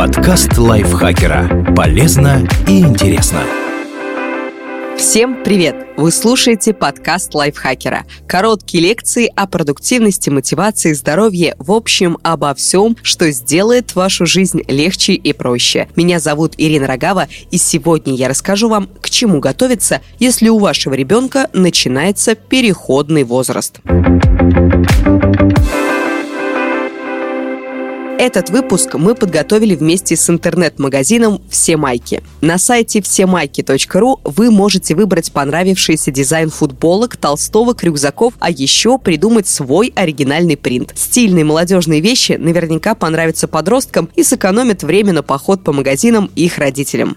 Подкаст лайфхакера. Полезно и интересно. Всем привет! Вы слушаете подкаст лайфхакера. Короткие лекции о продуктивности, мотивации, здоровье, в общем, обо всем, что сделает вашу жизнь легче и проще. Меня зовут Ирина Рогава, и сегодня я расскажу вам, к чему готовиться, если у вашего ребенка начинается переходный возраст. Этот выпуск мы подготовили вместе с интернет-магазином «Все майки». На сайте всемайки.ру вы можете выбрать понравившийся дизайн футболок, толстовок, рюкзаков, а еще придумать свой оригинальный принт. Стильные молодежные вещи наверняка понравятся подросткам и сэкономят время на поход по магазинам их родителям.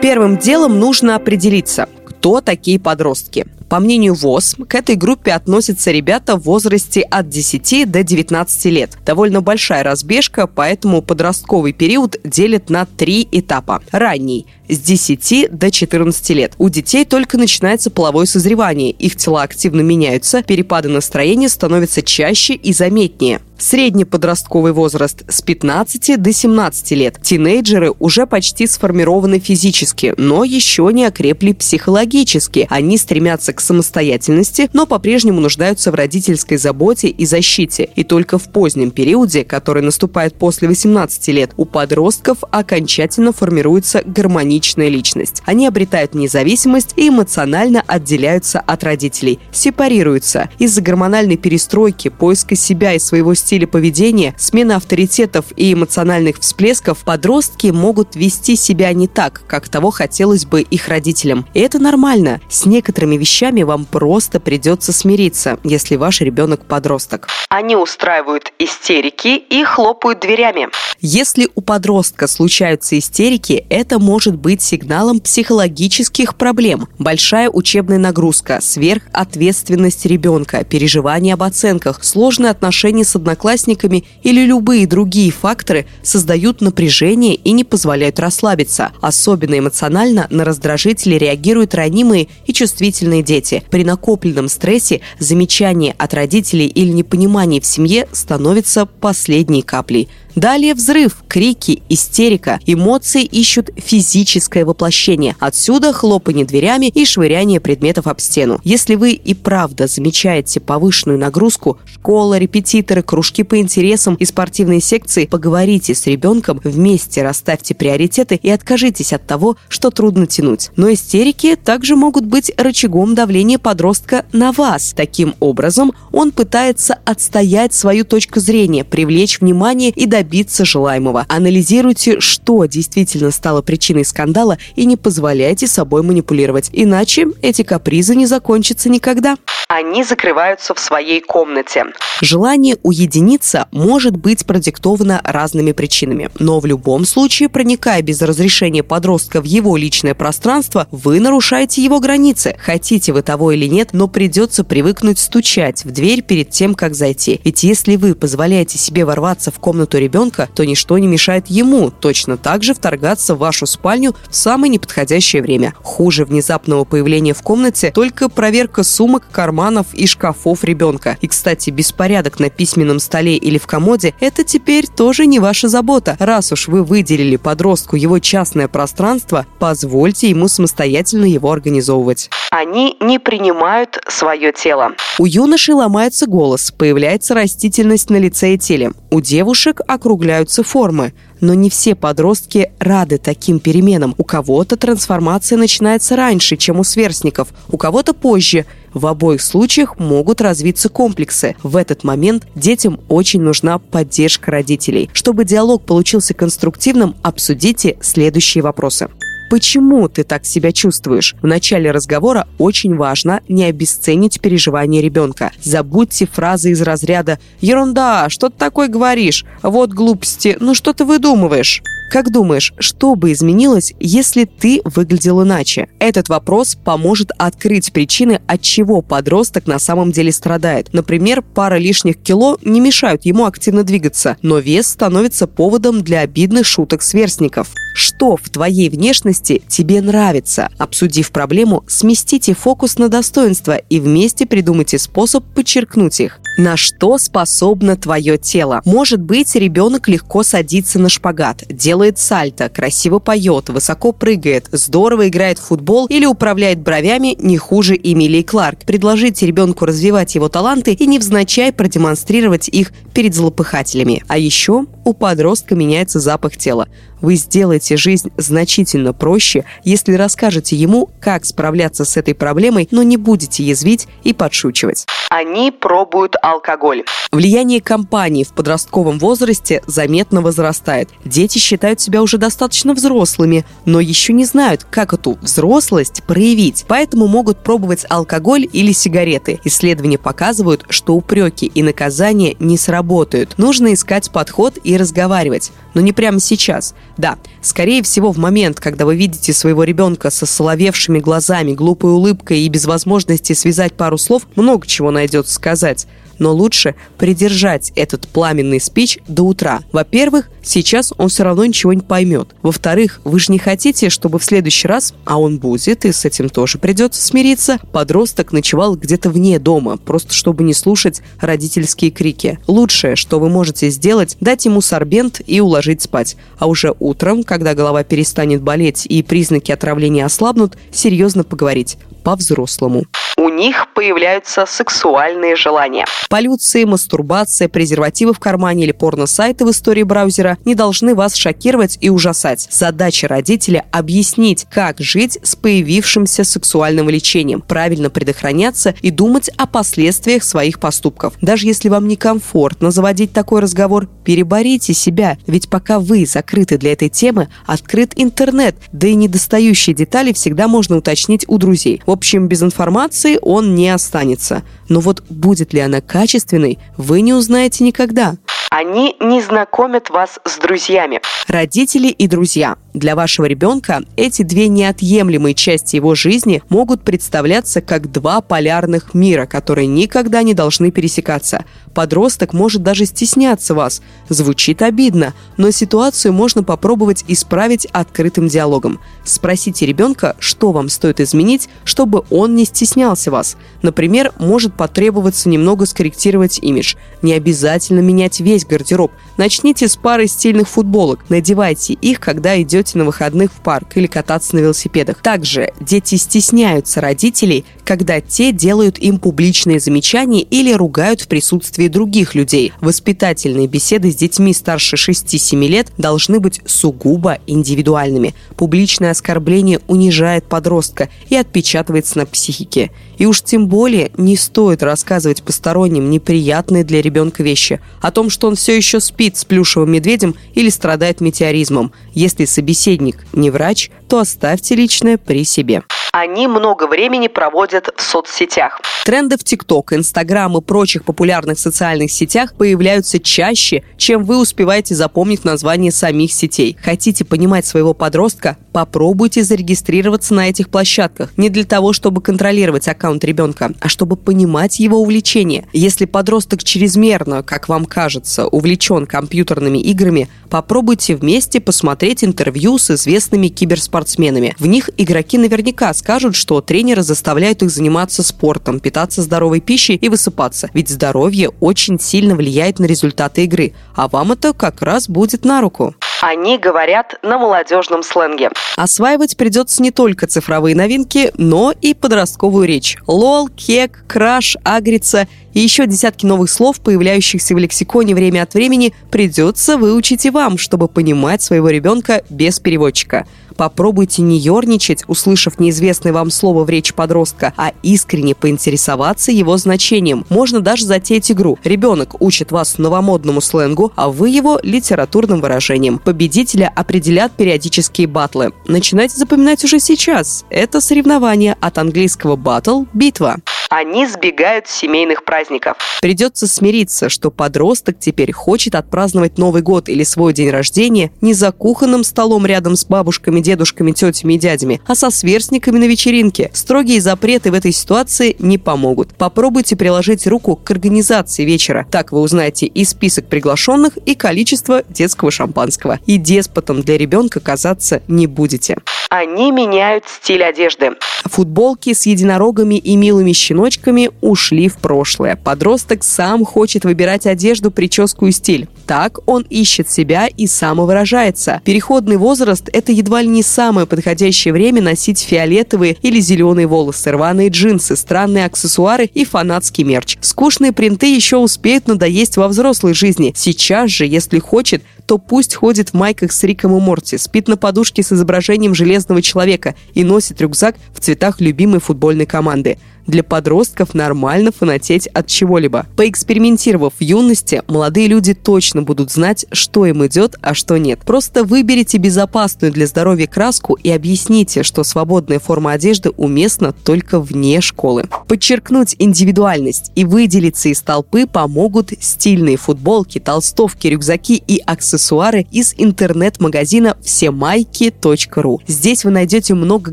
Первым делом нужно определиться, кто такие подростки. По мнению ВОЗ, к этой группе относятся ребята в возрасте от 10 до 19 лет. Довольно большая разбежка, поэтому подростковый период делят на три этапа. Ранний с 10 до 14 лет. У детей только начинается половое созревание, их тела активно меняются, перепады настроения становятся чаще и заметнее. Средний подростковый возраст с 15 до 17 лет. Тинейджеры уже почти сформированы физически, но еще не окрепли психологически. Они стремятся к самостоятельности, но по-прежнему нуждаются в родительской заботе и защите. И только в позднем периоде, который наступает после 18 лет, у подростков окончательно формируется гармоничная личность. Они обретают независимость и эмоционально отделяются от родителей, сепарируются. Из-за гормональной перестройки, поиска себя и своего стиля поведения, смены авторитетов и эмоциональных всплесков подростки могут вести себя не так, как того хотелось бы их родителям. И это нормально. С некоторыми вещами вещами вам просто придется смириться, если ваш ребенок подросток. Они устраивают истерики и хлопают дверями. Если у подростка случаются истерики, это может быть сигналом психологических проблем. Большая учебная нагрузка, сверхответственность ребенка, переживания об оценках, сложные отношения с одноклассниками или любые другие факторы создают напряжение и не позволяют расслабиться. Особенно эмоционально на раздражители реагируют ранимые и чувствительные дети дети. При накопленном стрессе замечание от родителей или непонимание в семье становится последней каплей. Далее взрыв, крики, истерика. Эмоции ищут физическое воплощение. Отсюда хлопанье дверями и швыряние предметов об стену. Если вы и правда замечаете повышенную нагрузку, школа, репетиторы, кружки по интересам и спортивные секции, поговорите с ребенком, вместе расставьте приоритеты и откажитесь от того, что трудно тянуть. Но истерики также могут быть рычагом давления подростка на вас. Таким образом, он пытается отстоять свою точку зрения, привлечь внимание и добиться желаемого. Анализируйте, что действительно стало причиной скандала и не позволяйте собой манипулировать. Иначе эти капризы не закончатся никогда. Они закрываются в своей комнате. Желание уединиться может быть продиктовано разными причинами, но в любом случае, проникая без разрешения подростка в его личное пространство, вы нарушаете его границы. Хотите вы того или нет, но придется привыкнуть стучать в дверь перед тем, как зайти. Ведь если вы позволяете себе ворваться в комнату ребенка, то ничто не мешает ему точно так же вторгаться в вашу спальню в самое неподходящее время. Хуже внезапного появления в комнате только проверка сумок, карманов и шкафов ребенка. И, кстати, беспорядок на письменном столе или в комоде – это теперь тоже не ваша забота. Раз уж вы выделили подростку его частное пространство, позвольте ему самостоятельно его организовывать. Они не принимают свое тело. У юношей ломается голос, появляется растительность на лице и теле. У девушек округляются формы. Но не все подростки рады таким переменам. У кого-то трансформация начинается раньше, чем у сверстников, у кого-то позже. В обоих случаях могут развиться комплексы. В этот момент детям очень нужна поддержка родителей. Чтобы диалог получился конструктивным, обсудите следующие вопросы. Почему ты так себя чувствуешь? В начале разговора очень важно не обесценить переживания ребенка. Забудьте фразы из разряда «Ерунда, что ты такое говоришь? Вот глупости, ну что ты выдумываешь?» Как думаешь, что бы изменилось, если ты выглядел иначе? Этот вопрос поможет открыть причины, от чего подросток на самом деле страдает. Например, пара лишних кило не мешают ему активно двигаться, но вес становится поводом для обидных шуток сверстников. Что в твоей внешности тебе нравится? Обсудив проблему, сместите фокус на достоинства и вместе придумайте способ подчеркнуть их. На что способно твое тело? Может быть, ребенок легко садится на шпагат, делает сальто, красиво поет, высоко прыгает, здорово играет в футбол или управляет бровями не хуже Эмилии Кларк. Предложите ребенку развивать его таланты и невзначай продемонстрировать их перед злопыхателями. А еще у подростка меняется запах тела. Вы сделаете жизнь значительно проще, если расскажете ему, как справляться с этой проблемой, но не будете язвить и подшучивать. Они пробуют алкоголь. Влияние компании в подростковом возрасте заметно возрастает. Дети считают себя уже достаточно взрослыми, но еще не знают, как эту взрослость проявить, поэтому могут пробовать алкоголь или сигареты. Исследования показывают, что упреки и наказания не сработают. Нужно искать подход и разговаривать. Но не прямо сейчас. Да, скорее всего, в момент, когда вы видите своего ребенка со соловевшими глазами, глупой улыбкой и без возможности связать пару слов, много чего найдется сказать но лучше придержать этот пламенный спич до утра. Во-первых, сейчас он все равно ничего не поймет. Во-вторых, вы же не хотите, чтобы в следующий раз, а он будет, и с этим тоже придется смириться, подросток ночевал где-то вне дома, просто чтобы не слушать родительские крики. Лучшее, что вы можете сделать, дать ему сорбент и уложить спать. А уже утром, когда голова перестанет болеть и признаки отравления ослабнут, серьезно поговорить по-взрослому. У них появляются сексуальные желания. Полюции, мастурбация, презервативы в кармане или порно-сайты в истории браузера не должны вас шокировать и ужасать. Задача родителя – объяснить, как жить с появившимся сексуальным влечением, правильно предохраняться и думать о последствиях своих поступков. Даже если вам некомфортно заводить такой разговор, переборите себя, ведь пока вы закрыты для этой темы, открыт интернет, да и недостающие детали всегда можно уточнить у друзей. В общем, без информации он не останется. Но вот будет ли она качественной, вы не узнаете никогда. Они не знакомят вас с друзьями. Родители и друзья. Для вашего ребенка эти две неотъемлемые части его жизни могут представляться как два полярных мира, которые никогда не должны пересекаться. Подросток может даже стесняться вас. Звучит обидно, но ситуацию можно попробовать исправить открытым диалогом. Спросите ребенка, что вам стоит изменить, чтобы он не стеснялся вас. Например, может потребоваться немного скорректировать имидж. Не обязательно менять весь гардероб. Начните с пары стильных футболок. Надевайте их, когда идете на выходных в парк или кататься на велосипедах. Также дети стесняются родителей, когда те делают им публичные замечания или ругают в присутствии других людей. Воспитательные беседы с детьми старше 6-7 лет должны быть сугубо индивидуальными. Публичное оскорбление унижает подростка и отпечатывается на психике. И уж тем более не стоит рассказывать посторонним неприятные для ребенка вещи о том, что он все еще спит с плюшевым медведем или страдает метеоризмом. Если собеседник не врач, то оставьте личное при себе. Они много времени проводят в соцсетях. Тренды в ТикТок, Инстаграм и прочих популярных социальных сетях появляются чаще, чем вы успеваете запомнить название самих сетей. Хотите понимать своего подростка? Попробуйте зарегистрироваться на этих площадках. Не для того, чтобы контролировать аккаунт ребенка, а чтобы понимать его увлечения. Если подросток чрезмерно, как вам кажется, увлечен компьютерными играми, попробуйте вместе посмотреть интервью с известными киберспортсменами. В них игроки наверняка скажут, что тренеры заставляют их заниматься спортом, питаться здоровой пищей и высыпаться. Ведь здоровье очень сильно влияет на результаты игры, а вам это как раз будет на руку. Они говорят на молодежном сленге. Осваивать придется не только цифровые новинки, но и подростковую речь. Лол, кек, краш, агрица и еще десятки новых слов, появляющихся в лексиконе время от времени, придется выучить и вам, чтобы понимать своего ребенка без переводчика. Попробуйте не ерничать, услышав неизвестное вам слово в речи подростка, а искренне поинтересоваться его значением. Можно даже затеять игру. Ребенок учит вас новомодному сленгу, а вы его литературным выражением. Победителя определят периодические батлы. Начинайте запоминать уже сейчас. Это соревнование от английского battle – битва. Они сбегают с семейных праздников. Придется смириться, что подросток теперь хочет отпраздновать Новый год или свой день рождения не за кухонным столом рядом с бабушками, дедушками, тетями и дядями, а со сверстниками на вечеринке. Строгие запреты в этой ситуации не помогут. Попробуйте приложить руку к организации вечера. Так вы узнаете и список приглашенных, и количество детского шампанского. И деспотом для ребенка казаться не будете. Они меняют стиль одежды. Футболки с единорогами и милыми щеночками ушли в прошлое. Подросток сам хочет выбирать одежду, прическу и стиль. Так он ищет себя и самовыражается. Переходный возраст – это едва ли не самое подходящее время носить фиолетовые или зеленые волосы, рваные джинсы, странные аксессуары и фанатский мерч. Скучные принты еще успеют надоесть во взрослой жизни. Сейчас же, если хочет, то пусть ходит в майках с Риком и Морти, спит на подушке с изображением железного человека и носит рюкзак в цветах любимой футбольной команды. Для подростков нормально фанатеть от чего-либо. Поэкспериментировав в юности, молодые люди точно будут знать, что им идет, а что нет. Просто выберите безопасную для здоровья краску и объясните, что свободная форма одежды уместна только вне школы. Подчеркнуть индивидуальность и выделиться из толпы помогут стильные футболки, толстовки, рюкзаки и аксессуары из интернет-магазина всемайки.ру. Здесь вы найдете много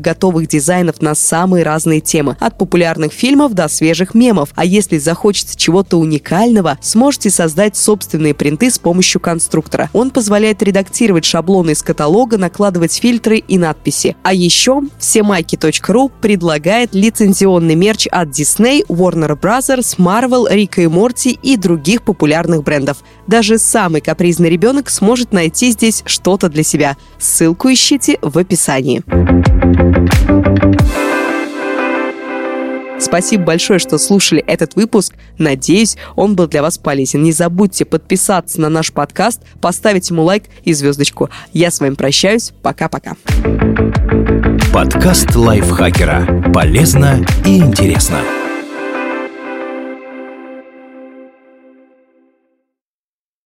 готовых дизайнов на самые разные темы, от популярных популярных фильмов до свежих мемов. А если захочется чего-то уникального, сможете создать собственные принты с помощью конструктора. Он позволяет редактировать шаблоны из каталога, накладывать фильтры и надписи. А еще всемайки.ру предлагает лицензионный мерч от Disney, Warner Bros., Marvel, Рика и Морти и других популярных брендов. Даже самый капризный ребенок сможет найти здесь что-то для себя. Ссылку ищите в описании. Спасибо большое, что слушали этот выпуск. Надеюсь, он был для вас полезен. Не забудьте подписаться на наш подкаст, поставить ему лайк и звездочку. Я с вами прощаюсь. Пока-пока. Подкаст лайфхакера. Полезно и интересно.